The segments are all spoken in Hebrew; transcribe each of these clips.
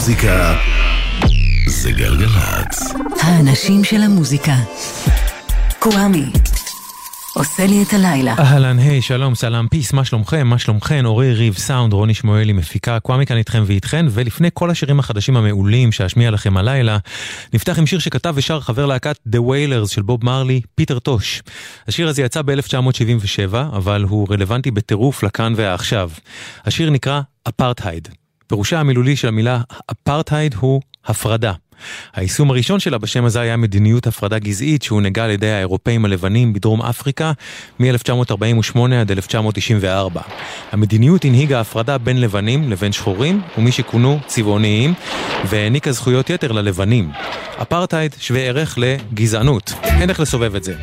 המוזיקה זה גלגלצ. האנשים של המוזיקה. קוואמי. עושה לי את הלילה. אהלן, היי, שלום, סלאם, peace, מה שלומכם? מה שלומכן? אורי ריב סאונד, רוני שמואלי מפיקה, קוואמי כאן איתכם ואיתכן, ולפני כל השירים החדשים המעולים שאשמיע לכם הלילה, נפתח עם שיר שכתב ושר חבר להקת The Wailers של בוב מרלי, פיטר טוש. השיר הזה יצא ב-1977, אבל הוא רלוונטי בטירוף לכאן והעכשיו. השיר נקרא אפרטהייד. פירושה המילולי של המילה אפרטהייד הוא הפרדה. היישום הראשון שלה בשם הזה היה מדיניות הפרדה גזעית שהונהגה על ידי האירופאים הלבנים בדרום אפריקה מ-1948 עד 1994. המדיניות הנהיגה הפרדה בין לבנים לבין שחורים ומי שכונו צבעוניים והעניקה זכויות יתר ללבנים. אפרטהייד שווה ערך לגזענות, אין איך לסובב את זה.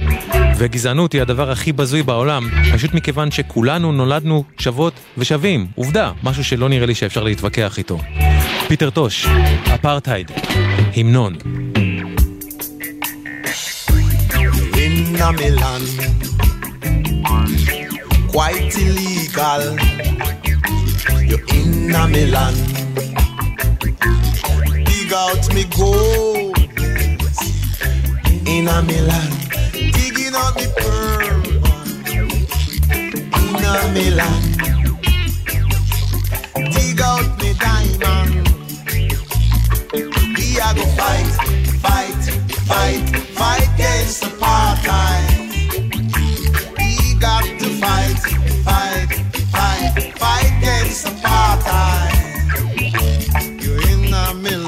וגזענות היא הדבר הכי בזוי בעולם, פשוט מכיוון שכולנו נולדנו שוות ושווים, עובדה, משהו שלא נראה לי שאפשר להתווכח איתו. פיטר טוש, אפרטהייד, המנון. in a Milan. Quite illegal. You're in a Milan. Dig out me gold. In a Milan. Digging out me pearl. In a Milan. Dig out me diamond. We are go fight, fight, fight, fight against apartheid. We got to fight, fight, fight, fight against apartheid. You're in a Milan,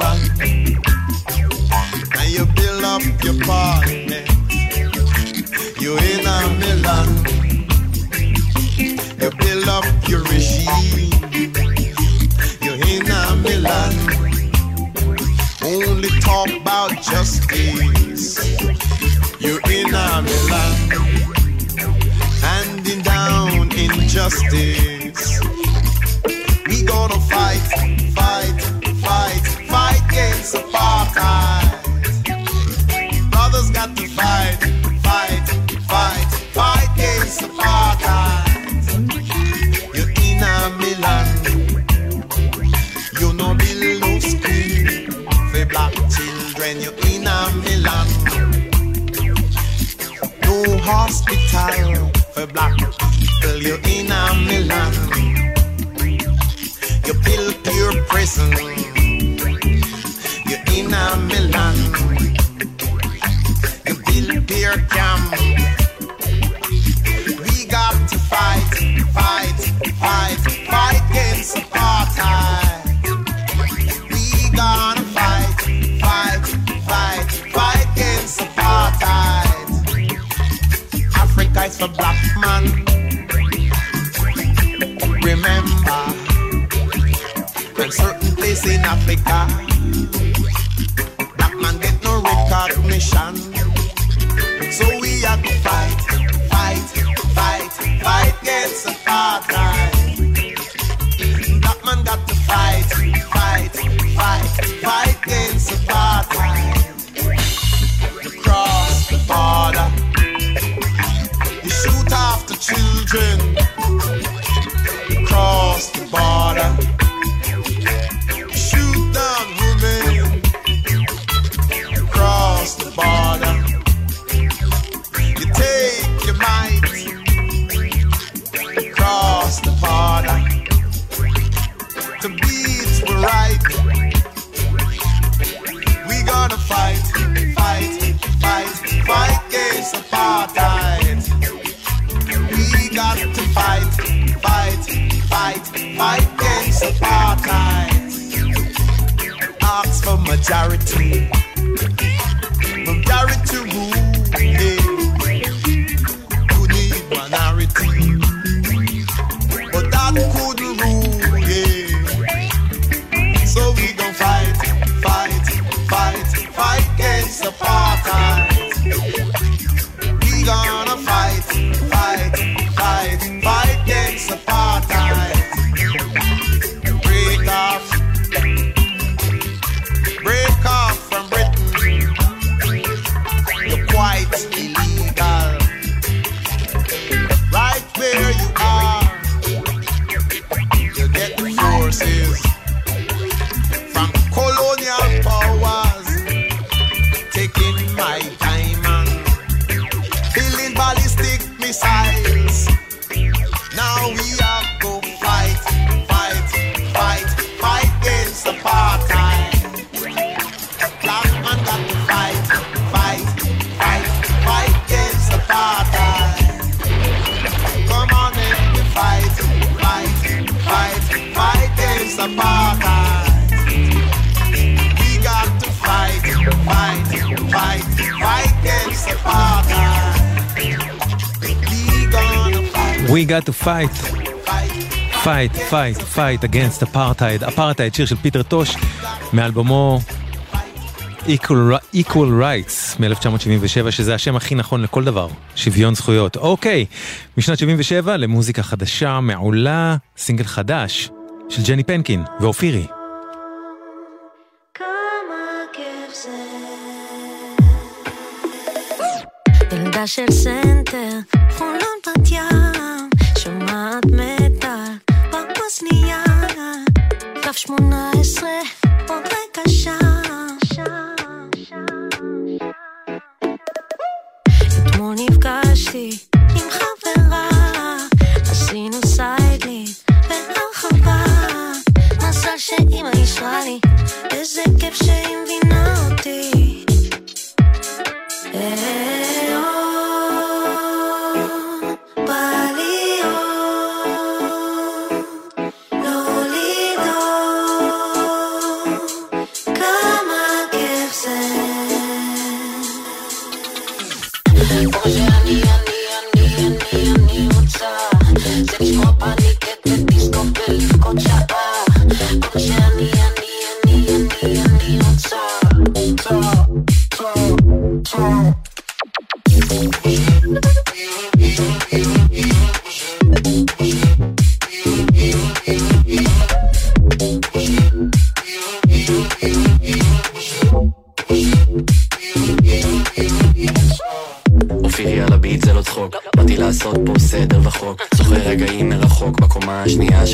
justice. We gonna fight listen. I We got to fight. fight, fight, fight against apartheid. אפרטהייד, שיר של פיטר טוש, מאלבומו Equal, Equal Rights מ-1977, שזה השם הכי נכון לכל דבר, שוויון זכויות. אוקיי, משנת 77 למוזיקה חדשה, מעולה, סינגל חדש של ג'ני פנקין ואופירי. של סנטר, חולון בת ים, 18, עוד רגע שם. אתמול נפגשתי עם חברה, עשינו סיידליט ברחבה. מזל שאימא אישרה לי, איזה כיף שהיא מבינה אותי.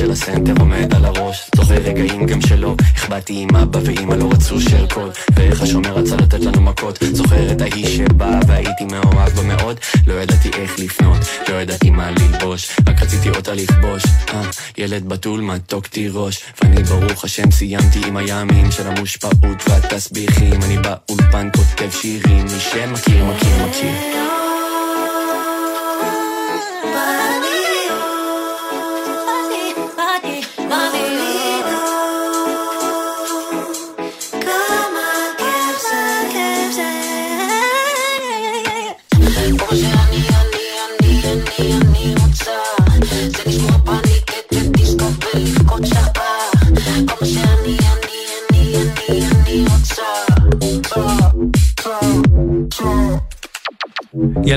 של הסנטר עומד על הראש זוכר רגעים גם שלא החבאתי עם אבא ואמא לא רצו שארקוד ואיך השומר רצה לתת לנו מכות? זוכר את ההיא שבאה והייתי מאוהב בה מאוד. לא ידעתי איך לפנות לא ידעתי מה ללבוש רק רציתי אותה לכבוש. אה, ילד בתול מתוק תירוש. ואני ברוך השם סיימתי עם הימים של המושפעות והתסביכים. אני באולפן כותב שירים מי שמכיר מכיר מכיר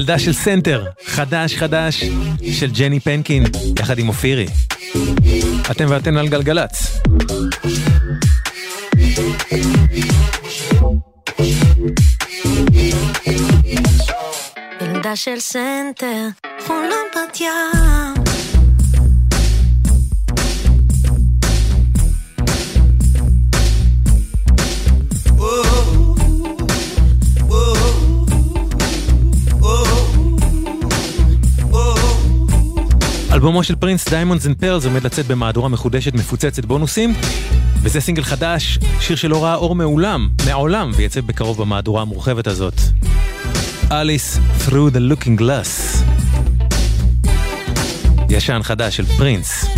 ילדה של סנטר, חדש חדש, של ג'ני פנקין, יחד עם אופירי. אתם ואתן על גלגלצ. ילדה של סנטר, חולון בת ים. אלבומו של פרינס Diamonds and Pearls עומד לצאת במהדורה מחודשת מפוצצת בונוסים וזה סינגל חדש, שיר שלא ראה אור מעולם, מעולם, ויצא בקרוב במהדורה המורחבת הזאת. Alice Through the Looking Glass. ישן חדש של פרינס.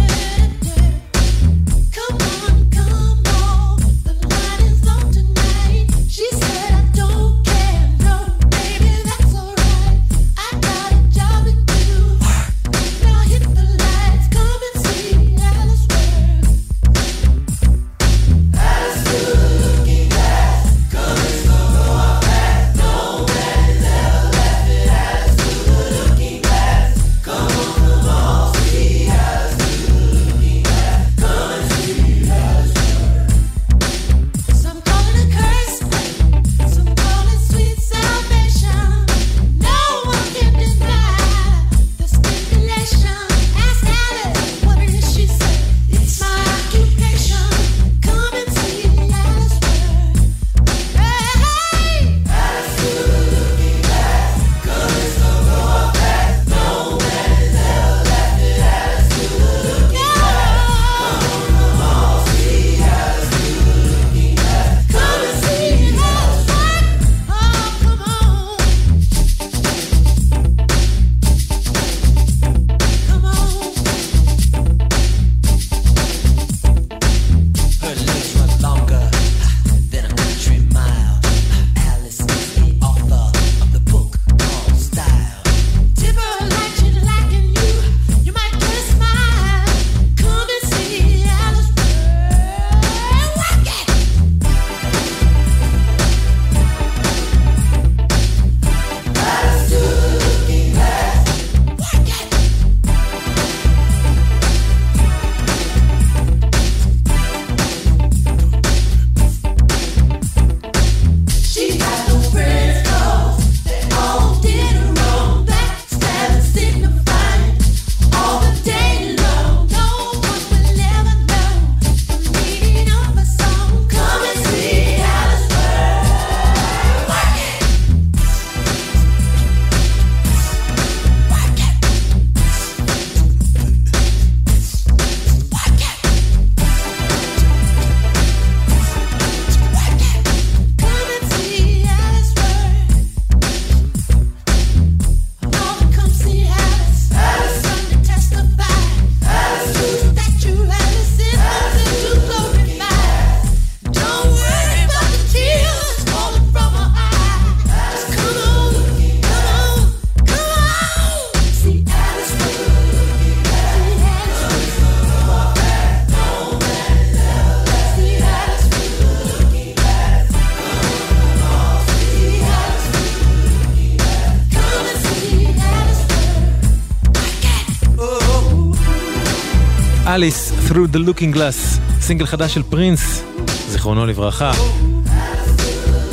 The Looking Glass, סינגל חדש של פרינס, זיכרונו לברכה.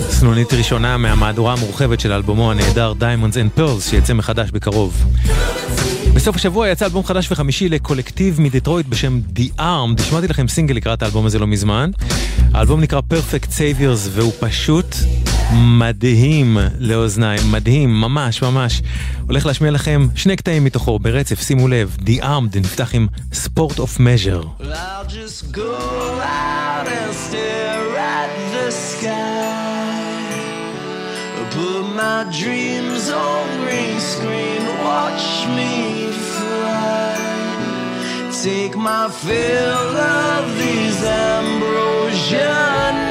סנונית ראשונה מהמהדורה המורחבת של אלבומו הנהדר Diamonds and Pearls שיצא מחדש בקרוב. בסוף השבוע יצא אלבום חדש וחמישי לקולקטיב מדטרויט בשם The Armed, השמעתי לכם סינגל לקראת האלבום הזה לא מזמן. האלבום נקרא Perfect Saviors והוא פשוט מדהים לאוזניים, מדהים, ממש ממש. הולך להשמיע לכם שני קטעים מתוכו ברצף, שימו לב, The Armed נפתח עם Sport of Measure. Well, I'll just go out and stare at the sky. Put my dreams on green screen, watch me fly. Take my fill of these ambrosia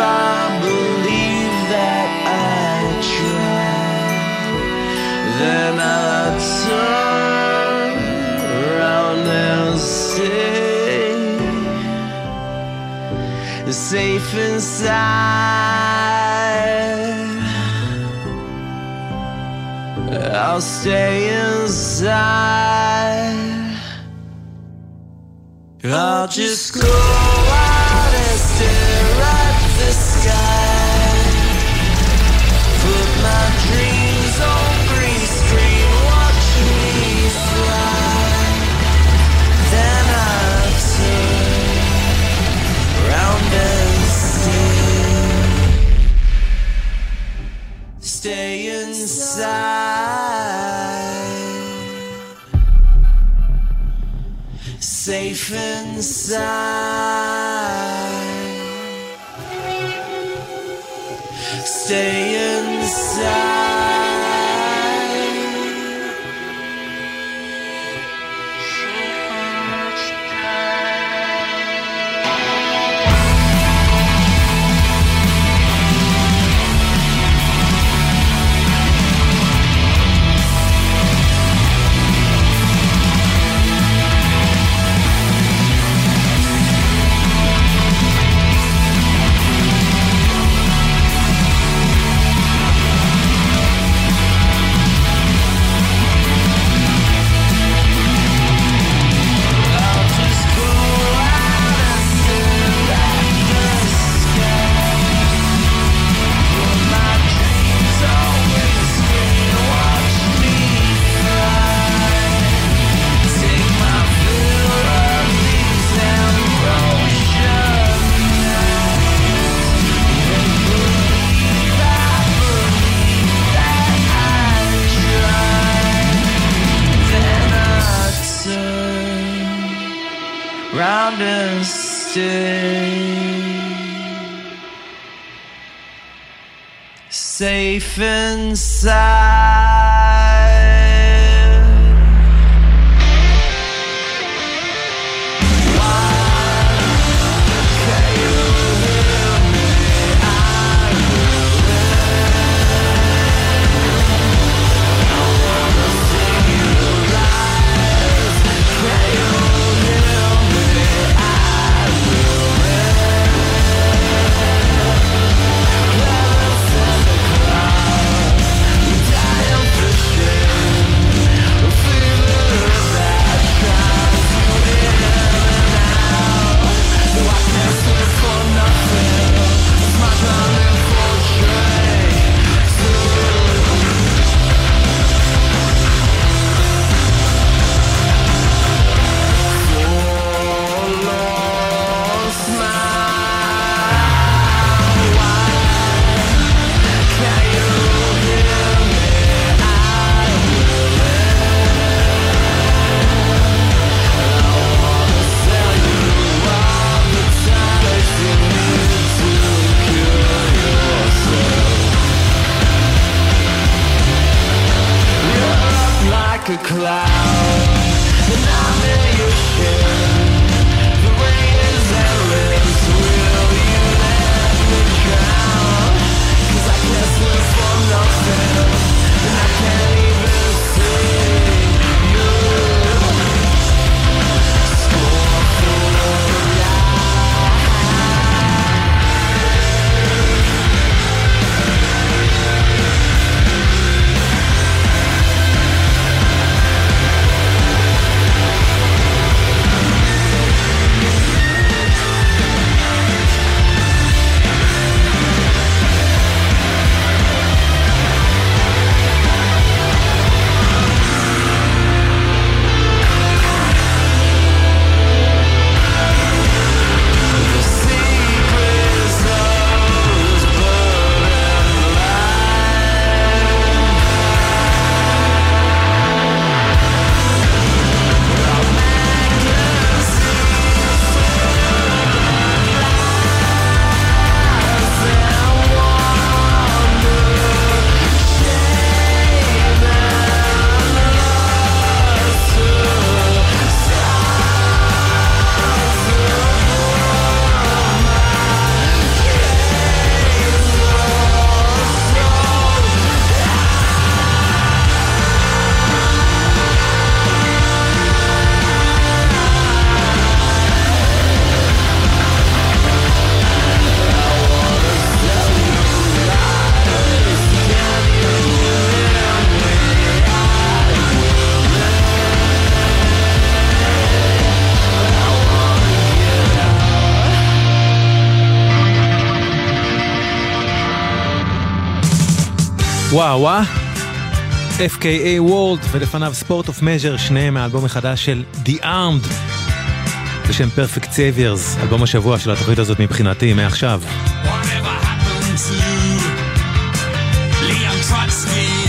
I believe that I try. Then I turn around and stay safe inside. I'll stay inside. I'll just go inside, safe inside. Stay inside. וואה וואה. FKA World ולפניו Sport of Measure, שניהם מהאלבום החדש של The Armed בשם Perfect Saviors, אלבום השבוע של התוכנית הזאת מבחינתי, מעכשיו. Whatever happened to Leon Trotsky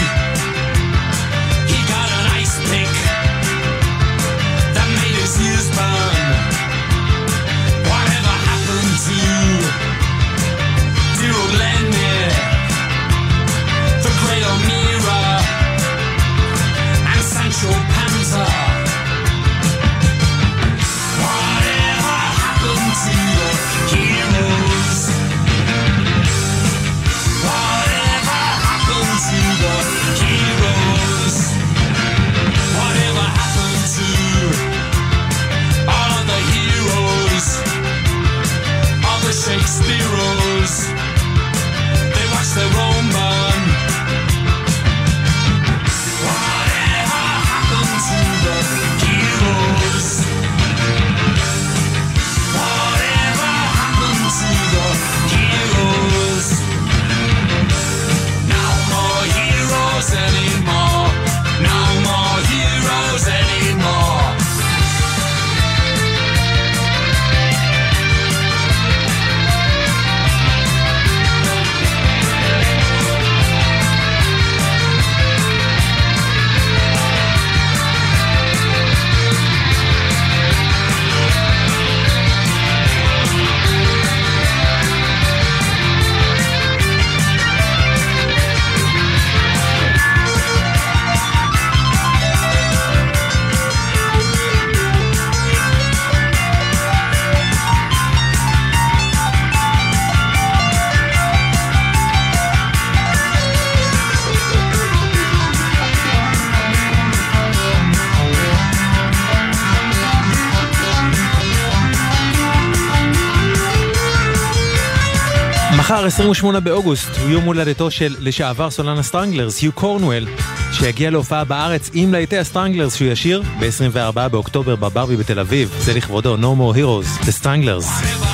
מחר, 28 באוגוסט, הוא יום הולדתו של לשעבר סולן הסטרנגלרס, היו קורנואל, שיגיע להופעה בארץ עם להיטי הסטרנגלרס שהוא ישיר ב-24 באוקטובר בברבי בתל אביב. זה לכבודו, No More Heroes, The Stranglers.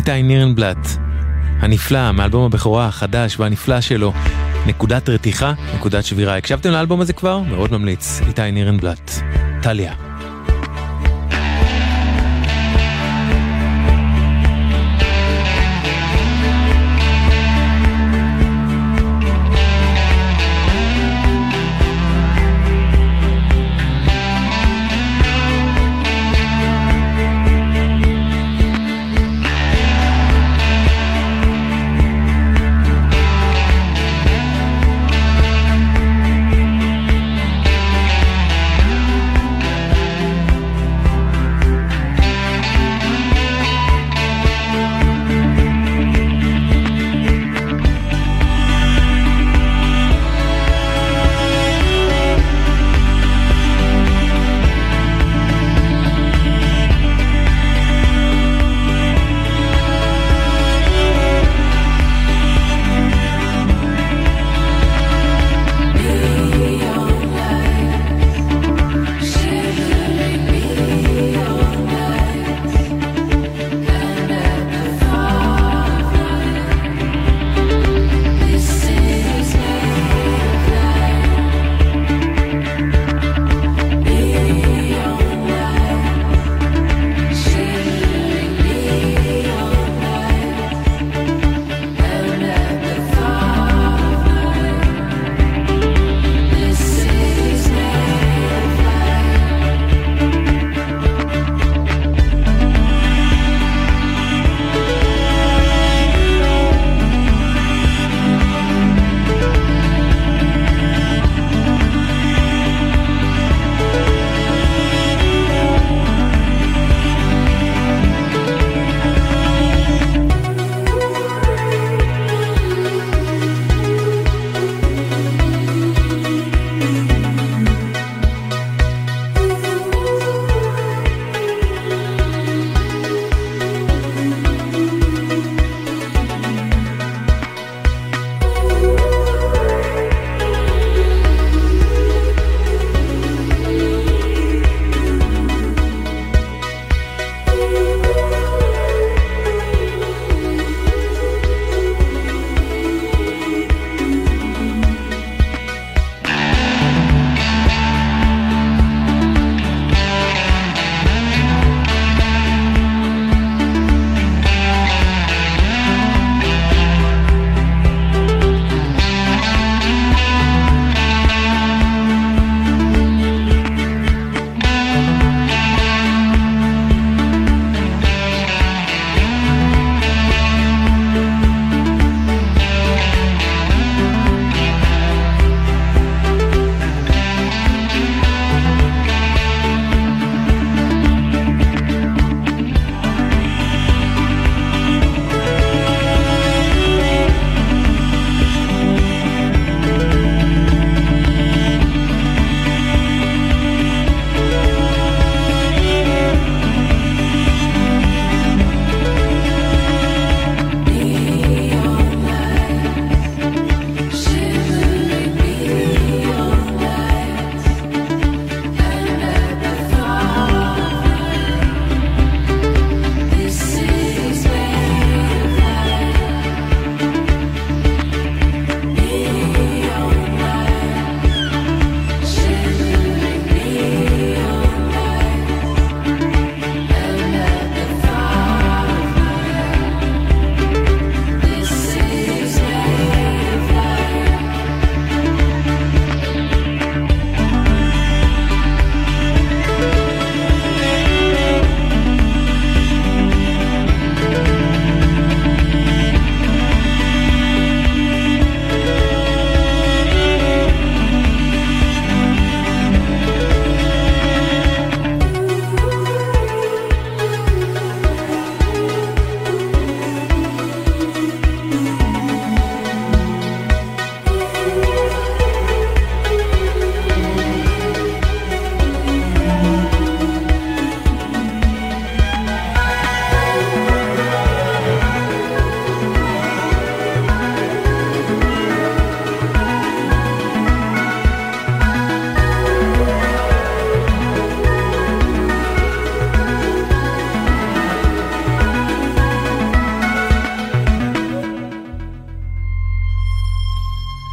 איתי נירנבלט, הנפלא, מאלבום הבכורה החדש והנפלא שלו, נקודת רתיחה, נקודת שבירה. הקשבתם לאלבום הזה כבר? מאוד ממליץ, איתי נירנבלט, טליה.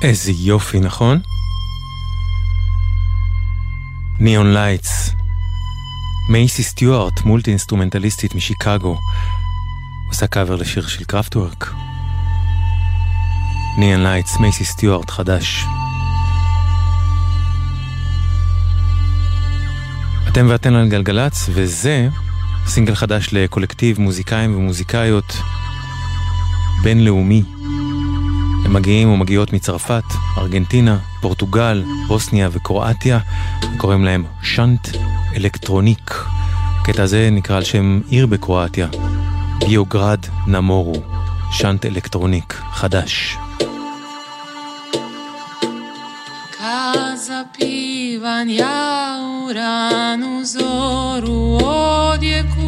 איזה יופי, נכון? Neon Lights. מייסי סטיוארט, מולטי אינסטרומנטליסטית משיקגו, עושה קאבר לשיר של קראפטוורק. Neon Lights, מייסי סטיוארט חדש. אתם ואתן על גלגלצ, וזה סינגל חדש לקולקטיב מוזיקאים ומוזיקאיות בינלאומי. הם מגיעים ומגיעות מצרפת, ארגנטינה, פורטוגל, בוסניה וקרואטיה, קוראים להם שאנט אלקטרוניק. הקטע הזה נקרא על שם עיר בקרואטיה, ביוגרד נמורו, שאנט אלקטרוניק, חדש. Kaza pivan ja u ranu zoru odjekuje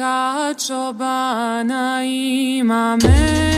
Kad čobana ima me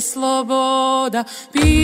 sloboda. Pita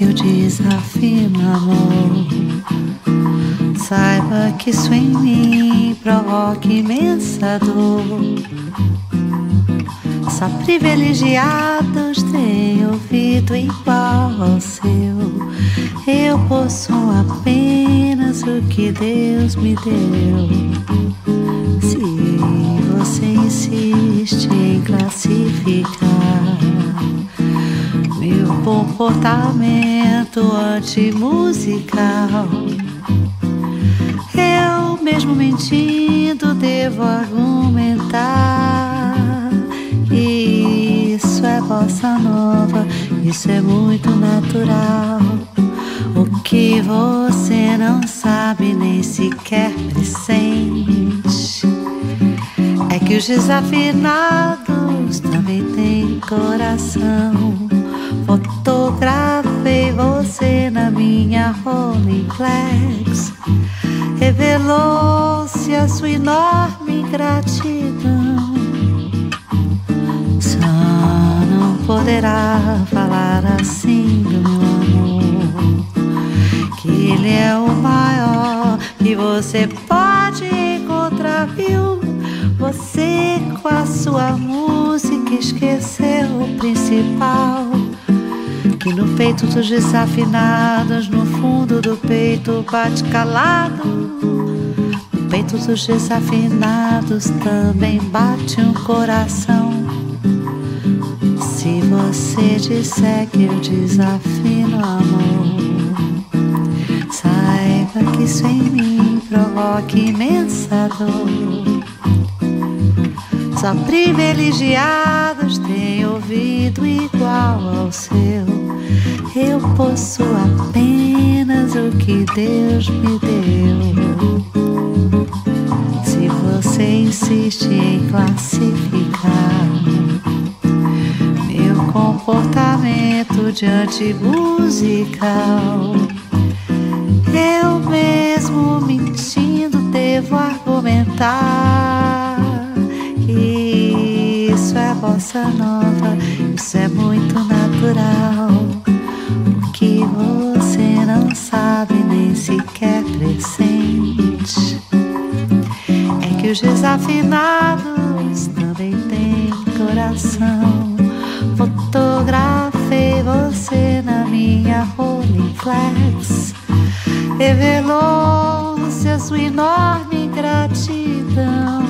que eu desafio amor, saiba que isso em mim provoca imensa dor. Só privilegiados têm ouvido igual ao seu. Eu possuo apenas o que Deus me deu. Se você insiste em classificar comportamento antimusical. Eu mesmo mentindo devo argumentar. Isso é bossa nova, isso é muito natural. O que você não sabe nem sequer pressente é que os desafinados também têm coração. Fotografei você na minha Rolleiflex. Revelou-se a sua enorme gratidão. Só não poderá falar assim do meu amor. Que ele é o maior que você pode encontrar, viu? Você com a sua música esqueceu o principal. Que no peito dos desafinados, no fundo do peito bate calado. No peito dos desafinados também bate um coração. Se você disser que eu desafino amor, saiba que isso em mim provoca imensa dor. Só privilegiados têm ouvido igual ao seu. Eu possuo apenas o que Deus me deu. Se você insiste em classificar meu comportamento diante musical, eu mesmo mentindo devo argumentar. que Isso é bossa nova, isso é muito natural. Você não sabe nem sequer pressente é que os desafinados também têm coração. Fotografei você na minha Rolleiflex. Revelou-se a sua enorme gratidão.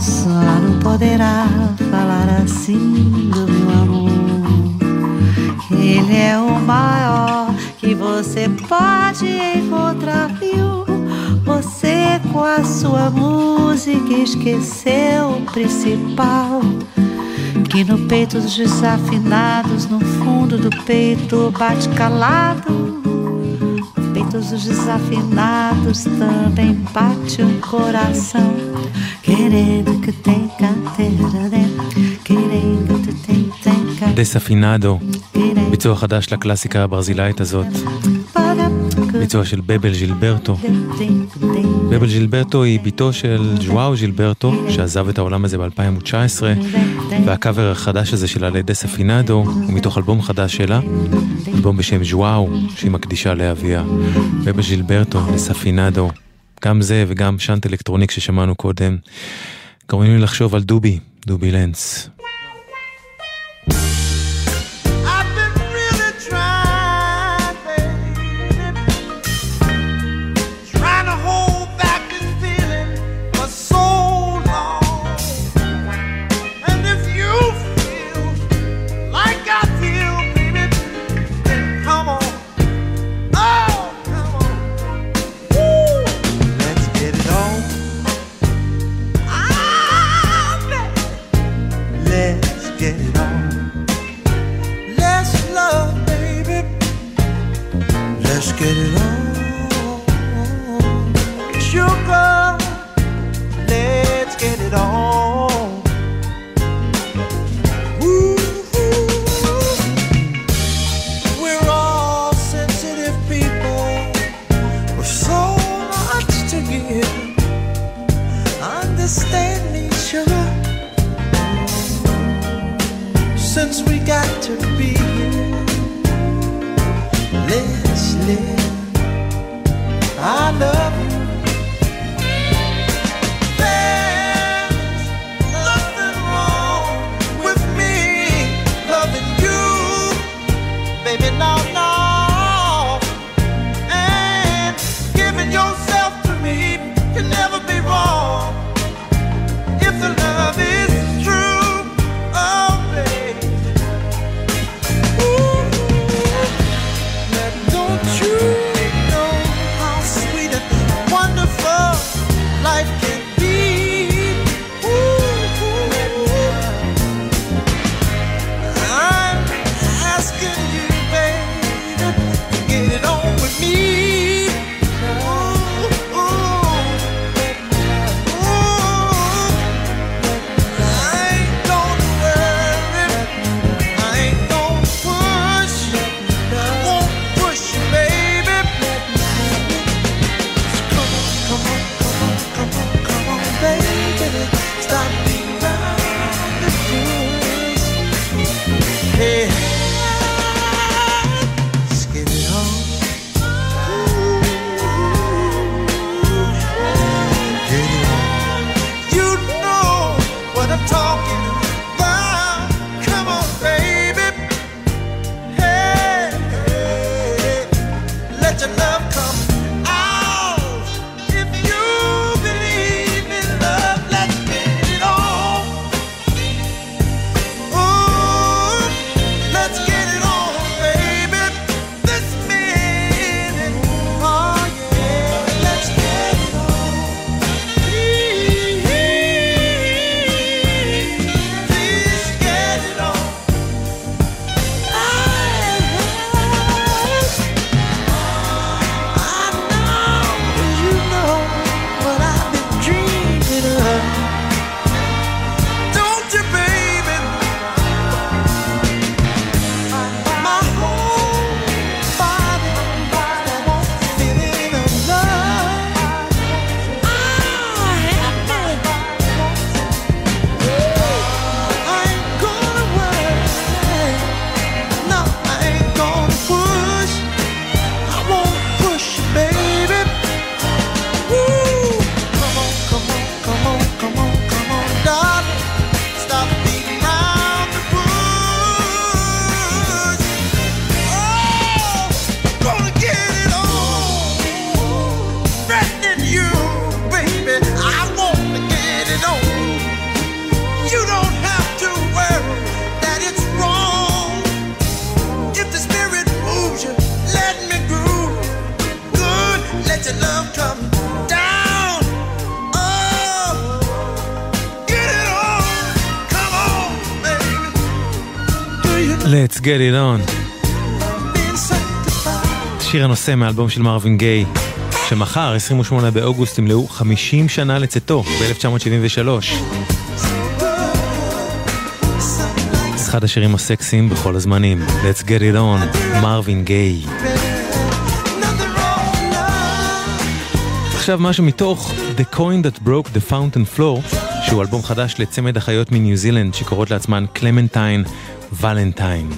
Só não poderá falar assim do meu amor. Ele é o maior que você pode encontrar, viu? Você com a sua música esqueceu o principal. Que no peito dos desafinados, no fundo do peito bate calado. No peito dos desafinados também bate um coração. Querendo que tem carteira dentro, דספינדו, ביצוע חדש לקלאסיקה הברזילאית הזאת, ביצוע של בבל ז'ילברטו. בבל ז'ילברטו היא בתו של ז'ואאו ז'ילברטו, שעזב את העולם הזה ב-2019, והקאבר החדש הזה שלה לדסה פינדו הוא מתוך אלבום חדש שלה, אלבום בשם ז'ואאו, שהיא מקדישה לאביה. בבל ז'ילברטו, דסה פינדו, גם זה וגם שאנט אלקטרוניק ששמענו קודם, גורמים לי לחשוב על דובי, דובי לנץ. Let's get it on. שיר הנושא מאלבום של מרווין גיי, שמחר, 28 באוגוסט, ימלאו 50 שנה לצאתו, ב-1973. אחד השירים הסקסיים בכל הזמנים, Let's get it on, מרווין גיי. עכשיו משהו מתוך The Coin That Broke the Fountain Floor, שהוא אלבום חדש לצמד אחיות מניו זילנד שקוראות לעצמן קלמנטיין Valentine.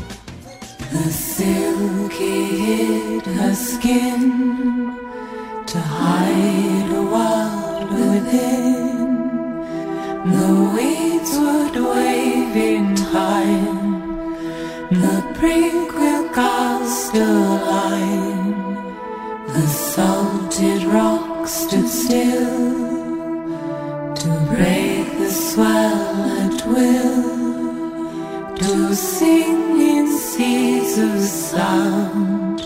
The silky hid her skin to hide a world within. The weeds would wave in time, the brink will cast a line. The salted rock stood still to break the swell at will to sing in seas of sound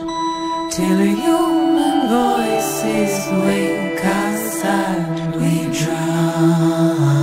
till human voices wake us and we drown.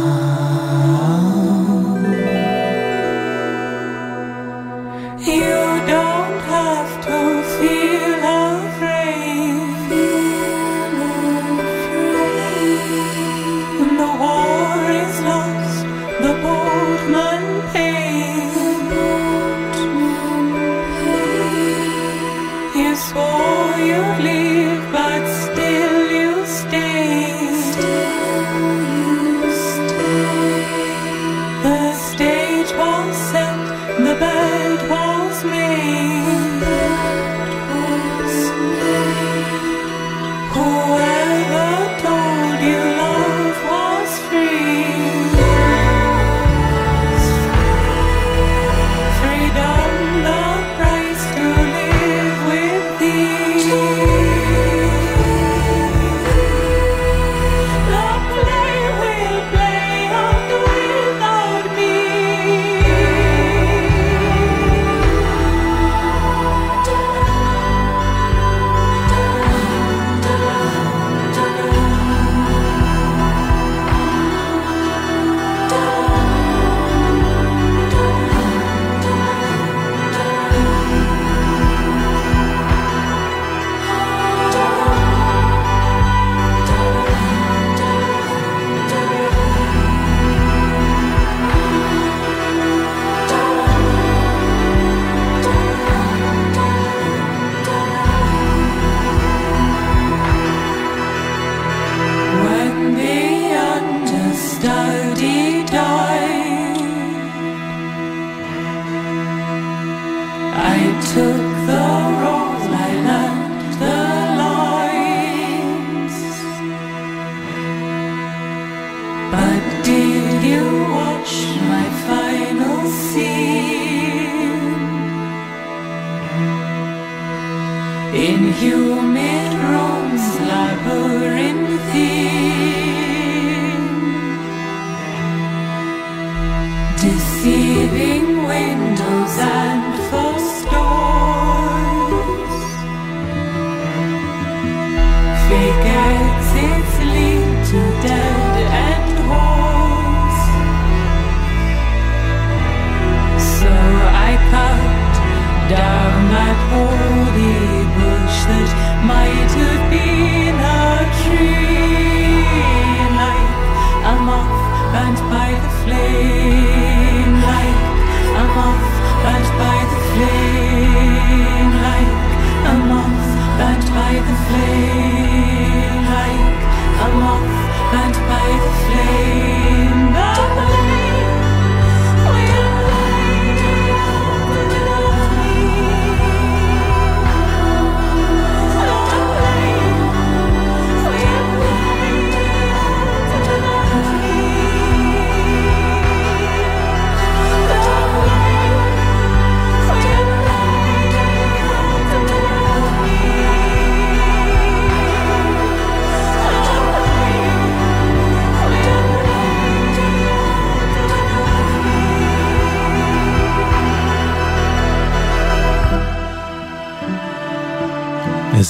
you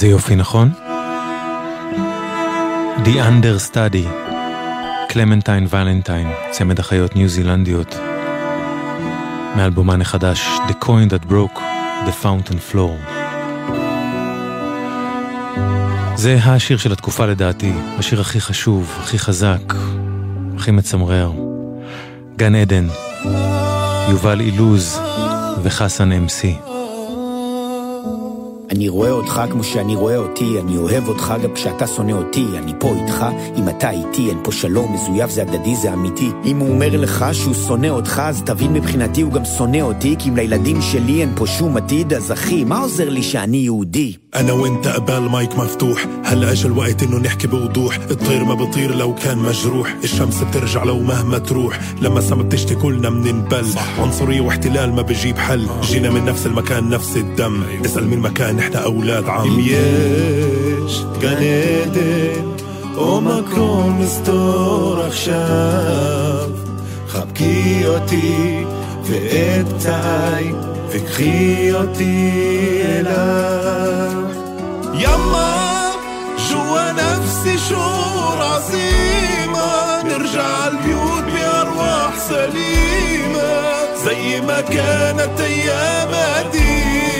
איזה יופי, נכון? The Understudy, קלמנטיין ולנטיין, צמד אחיות ניו זילנדיות. מאלבומן החדש The Coin That Broke The Fountain Floor. זה השיר של התקופה לדעתי, השיר הכי חשוב, הכי חזק, הכי מצמרר. גן עדן, יובל אילוז וחסן אמסי. אני רואה אותך כמו שאני רואה אותי, אני אוהב אותך גם כשאתה שונא אותי, אני פה איתך, אם אתה איתי, אין פה שלום, מזויף זה הדדי, זה אמיתי. אם הוא אומר לך שהוא שונא אותך, אז תבין מבחינתי הוא גם שונא אותי, כי אם לילדים שלי אין פה שום עתיד, אז אחי, מה עוזר לי שאני יהודי? انا وانت قبال مايك مفتوح هلا اجى الوقت انه نحكي بوضوح الطير ما بطير لو كان مجروح الشمس بترجع لو مهما تروح لما سما بتشتي كلنا بننبل عنصرية واحتلال ما بجيب حل جينا من نفس المكان نفس الدم اسأل من مكان احنا اولاد عم יש גן עדן או מקום מסתור עכשיו חבקי אותי ואת פתעי וקחי אותי אליו يما جوا نفسي شعور عظيمة نرجع البيوت بأرواح سليمة زي ما كانت أيام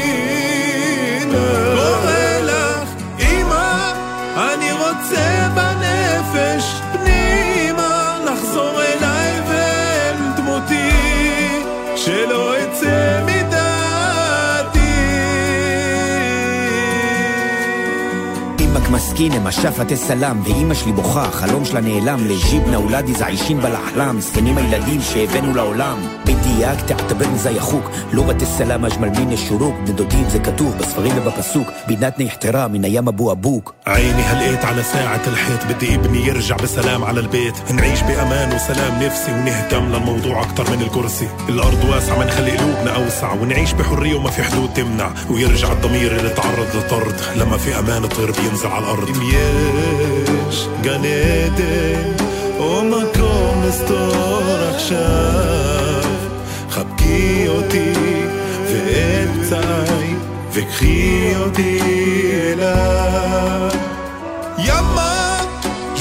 قديمة وغلق إيما أني واتساب نفش بنيمة نخزو إلي فيلد موتي شلو يتسامي؟ מדעתי אמא מסכינה, משפת סלאם, ואימא שלי בוכה, החלום שלה נעלם, לג'יבנה אולדי זעישים בלחלם, זקנים הילדים שהבאנו לעולם. בדיוק תעתבר זי החוק, לא בתי סלאם אג'מל מן שורוק, בני דודים זה כתוב בספרים ובפסוק, בינתני احترام من ايام ابو ابوك عيني هلقيت على ساعة الحيط بدي ابني يرجع بسلام على البيت نعيش بأمان وسلام نفسي ونهتم للموضوع أكتر من الكرسي الأرض واسعة ما نخلي قلوبنا أوسع ونعيش بحرية وما في حدود تمنع ويرجع الضمير اللي تعرض لطرد لما في أمان الطير بينزل على الأرض יש גן עדן או מקום מסתור עכשיו חבקי אותי ואת פצעי וקחי אותי אליו يما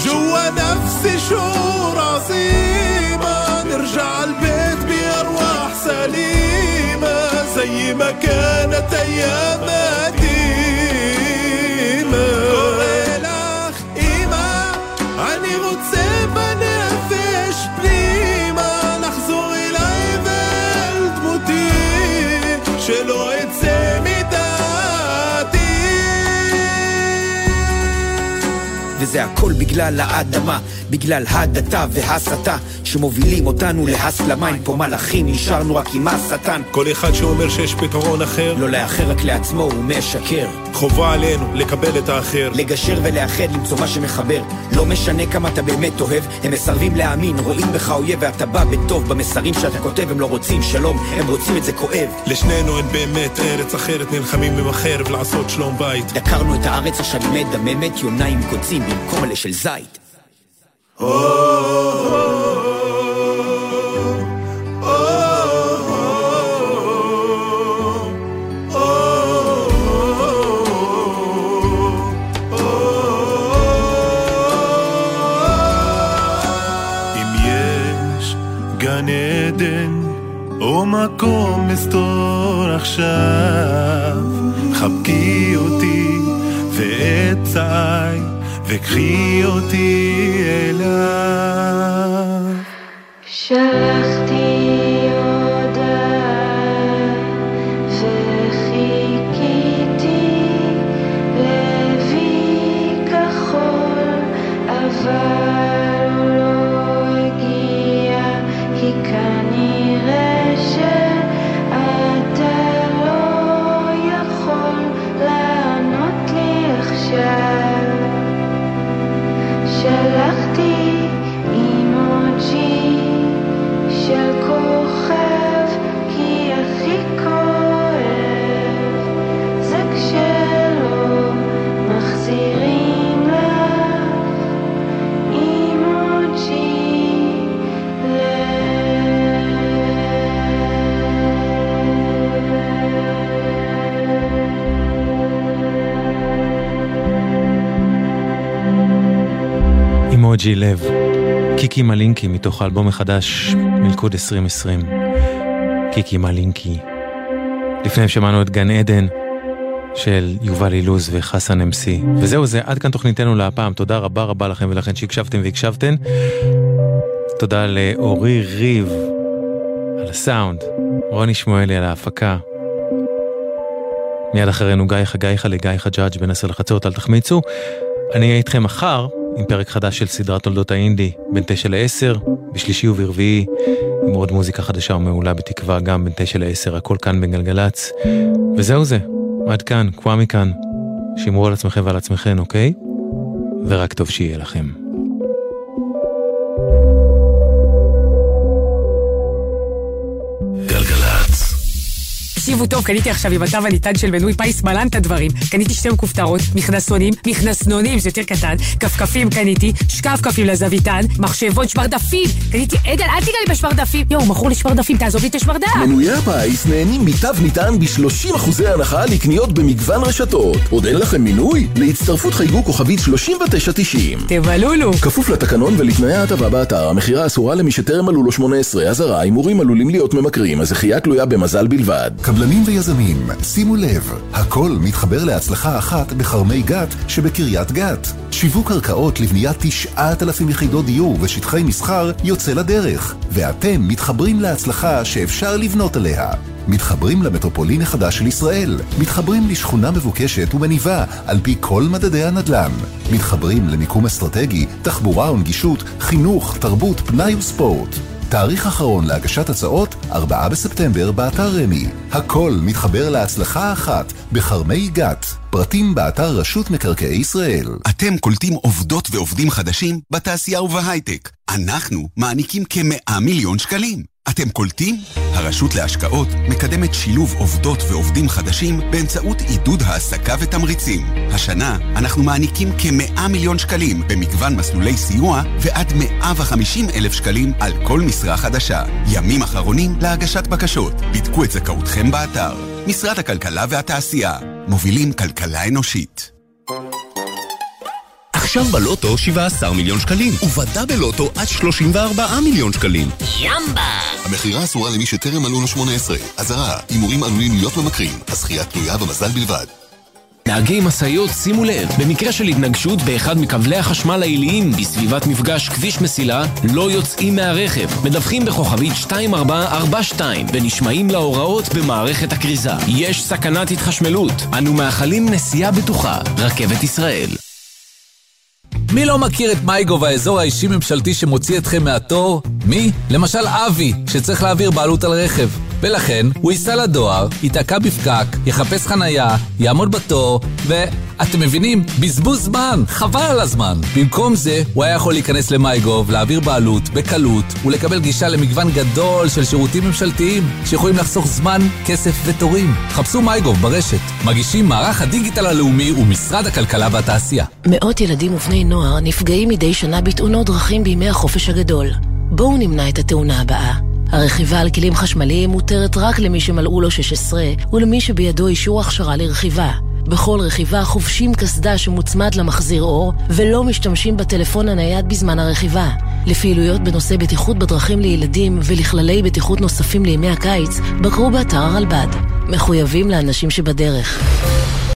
جوا نفسي شعور عظيمة نرجع البيت بأرواح سليمة زي ما كانت أيام قديمة הכל בגלל האדמה, בגלל הדתה והסתה שמובילים אותנו להסלמה. עם פה מלאכים, נשארנו רק עם השטן. כל אחד שאומר שיש פתרון אחר לא לאחר רק לעצמו הוא משקר. חובה עלינו לקבל את האחר. לגשר ולאחד, למצוא מה שמחבר. לא משנה כמה אתה באמת אוהב הם מסרבים להאמין, רואים בך אויב ואתה בא בטוב. במסרים שאתה כותב הם לא רוצים שלום, הם רוצים את זה כואב. לשנינו אין באמת ארץ אחרת נלחמים עם החרב לעשות שלום בית. דקרנו את הארץ עכשיו היא מדממת, יונה עם קוצים במקום מלא של זית גן עדן או מקום מסתור עכשיו לב, קיקי מלינקי מתוך האלבום החדש מלכוד 2020. קיקי מלינקי. לפניהם שמענו את גן עדן של יובל אילוז וחסן אמסי. וזהו זה, עד כאן תוכניתנו להפעם. תודה רבה רבה לכם ולכן שהקשבתם והקשבתן. תודה לאורי ריב על הסאונד, רוני שמואלי על ההפקה. מיד אחרינו גיא חגייך לגיא חג'אג' בין עשר לחצות, אל תחמיצו. אני אהיה איתכם מחר עם פרק חדש של סדרת תולדות האינדי, בין תשע לעשר, בשלישי וברביעי, עם עוד מוזיקה חדשה ומעולה בתקווה גם בין תשע לעשר, הכל כאן בגלגלצ. וזהו זה, עד כאן, קוואמי כאן. שמרו על עצמכם ועל עצמכם, אוקיי? ורק טוב שיהיה לכם. תקשיבו טוב, קניתי עכשיו עם התו הניתן של מנוי פיס מלן את הדברים. קניתי שתי מכופתרות, מכנסונים, מכנסנונים, זה יותר קטן, כפכפים קניתי, שקף כפים לזוויתן, מחשבון, שמרדפים. קניתי, עדן, אל תיגע לי בשמרדפים. יואו, מכור לי שמרדפים, תעזוב לי את השמרדף. מנויי הפיס נהנים מתו ניתן ב-30% הנחה לקניות במגוון רשתות. עוד אין לכם מינוי? להצטרפות חייגו כוכבית 3990. תבלולו. כפוף לתקנון ולתנאי ההטבה באתר, המכירה אסורה למי שטרם מלאו לו 18, אזהרה, הימורים עלולים להיות ממכרים, הזכייה תלויה במזל בלבד. קבלנים ויזמים, שימו לב, הכל מתחבר להצלחה אחת בכרמי גת שבקריית גת. שיווק קרקעות לבניית 9,000 יחידות דיור ושטחי מסחר יוצא לדרך, ואתם מתחברים להצלחה שאפשר לבנות עליה. מתחברים למטרופולין החדש של ישראל, מתחברים לשכונה מבוקשת ומניבה על פי כל מדדי הנדל"ן, מתחברים למיקום אסטרטגי, תחבורה ונגישות, חינוך, תרבות, פנאי וספורט. תאריך אחרון להגשת הצעות, 4 בספטמבר באתר רמי. הכל מתחבר להצלחה אחת בכרמי גת. פרטים באתר רשות מקרקעי ישראל. אתם קולטים עובדות ועובדים חדשים בתעשייה ובהייטק. אנחנו מעניקים כמאה מיליון שקלים. אתם קולטים? הרשות להשקעות מקדמת שילוב עובדות ועובדים חדשים באמצעות עידוד העסקה ותמריצים. השנה אנחנו מעניקים כמאה מיליון שקלים במגוון מסלולי סיוע ועד 150 אלף שקלים על כל משרה חדשה. ימים אחרונים להגשת בקשות. בדקו את זכאותכם באתר. משרד הכלכלה והתעשייה. מובילים כלכלה אנושית. עכשיו בלוטו 17 מיליון שקלים, ובדאבל לוטו עד 34 מיליון שקלים. ימבה! המכירה אסורה למי שטרם מלאו לו 18. אזהרה, הימורים עלולים להיות ממכרים. הזכייה תלויה במזל בלבד. נהגי משאיות שימו לב, במקרה של התנגשות באחד מכבלי החשמל העיליים בסביבת מפגש כביש מסילה, לא יוצאים מהרכב, מדווחים בכוכבית 2442 ונשמעים להוראות במערכת הכריזה. יש סכנת התחשמלות. אנו מאחלים נסיעה בטוחה. רכבת ישראל. מי לא מכיר את מייגו והאזור האישי-ממשלתי שמוציא אתכם מהתור? מי? למשל אבי, שצריך להעביר בעלות על רכב. ולכן, הוא ייסע לדואר, ייתקע בפקק, יחפש חנייה, יעמוד בתור, ו... אתם מבינים? בזבוז זמן, חבל על הזמן. במקום זה, הוא היה יכול להיכנס למייגוב, להעביר בעלות, בקלות, ולקבל גישה למגוון גדול של שירותים ממשלתיים, שיכולים לחסוך זמן, כסף ותורים. חפשו מייגוב ברשת. מגישים מערך הדיגיטל הלאומי ומשרד הכלכלה והתעשייה. מאות ילדים ובני נוער נפגעים מדי שנה בתאונות דרכים בימי החופש הגדול. בואו נמנע את התאונה הבאה. הרכיבה על כלים חשמליים מותרת רק למי שמלאו לו 16 ולמי שבידו אישור הכשרה לרכיבה. בכל רכיבה חובשים קסדה שמוצמד למחזיר אור ולא משתמשים בטלפון הנייד בזמן הרכיבה. לפעילויות בנושא בטיחות בדרכים לילדים ולכללי בטיחות נוספים לימי הקיץ, בקרו באתר הרלב"ד. מחויבים לאנשים שבדרך.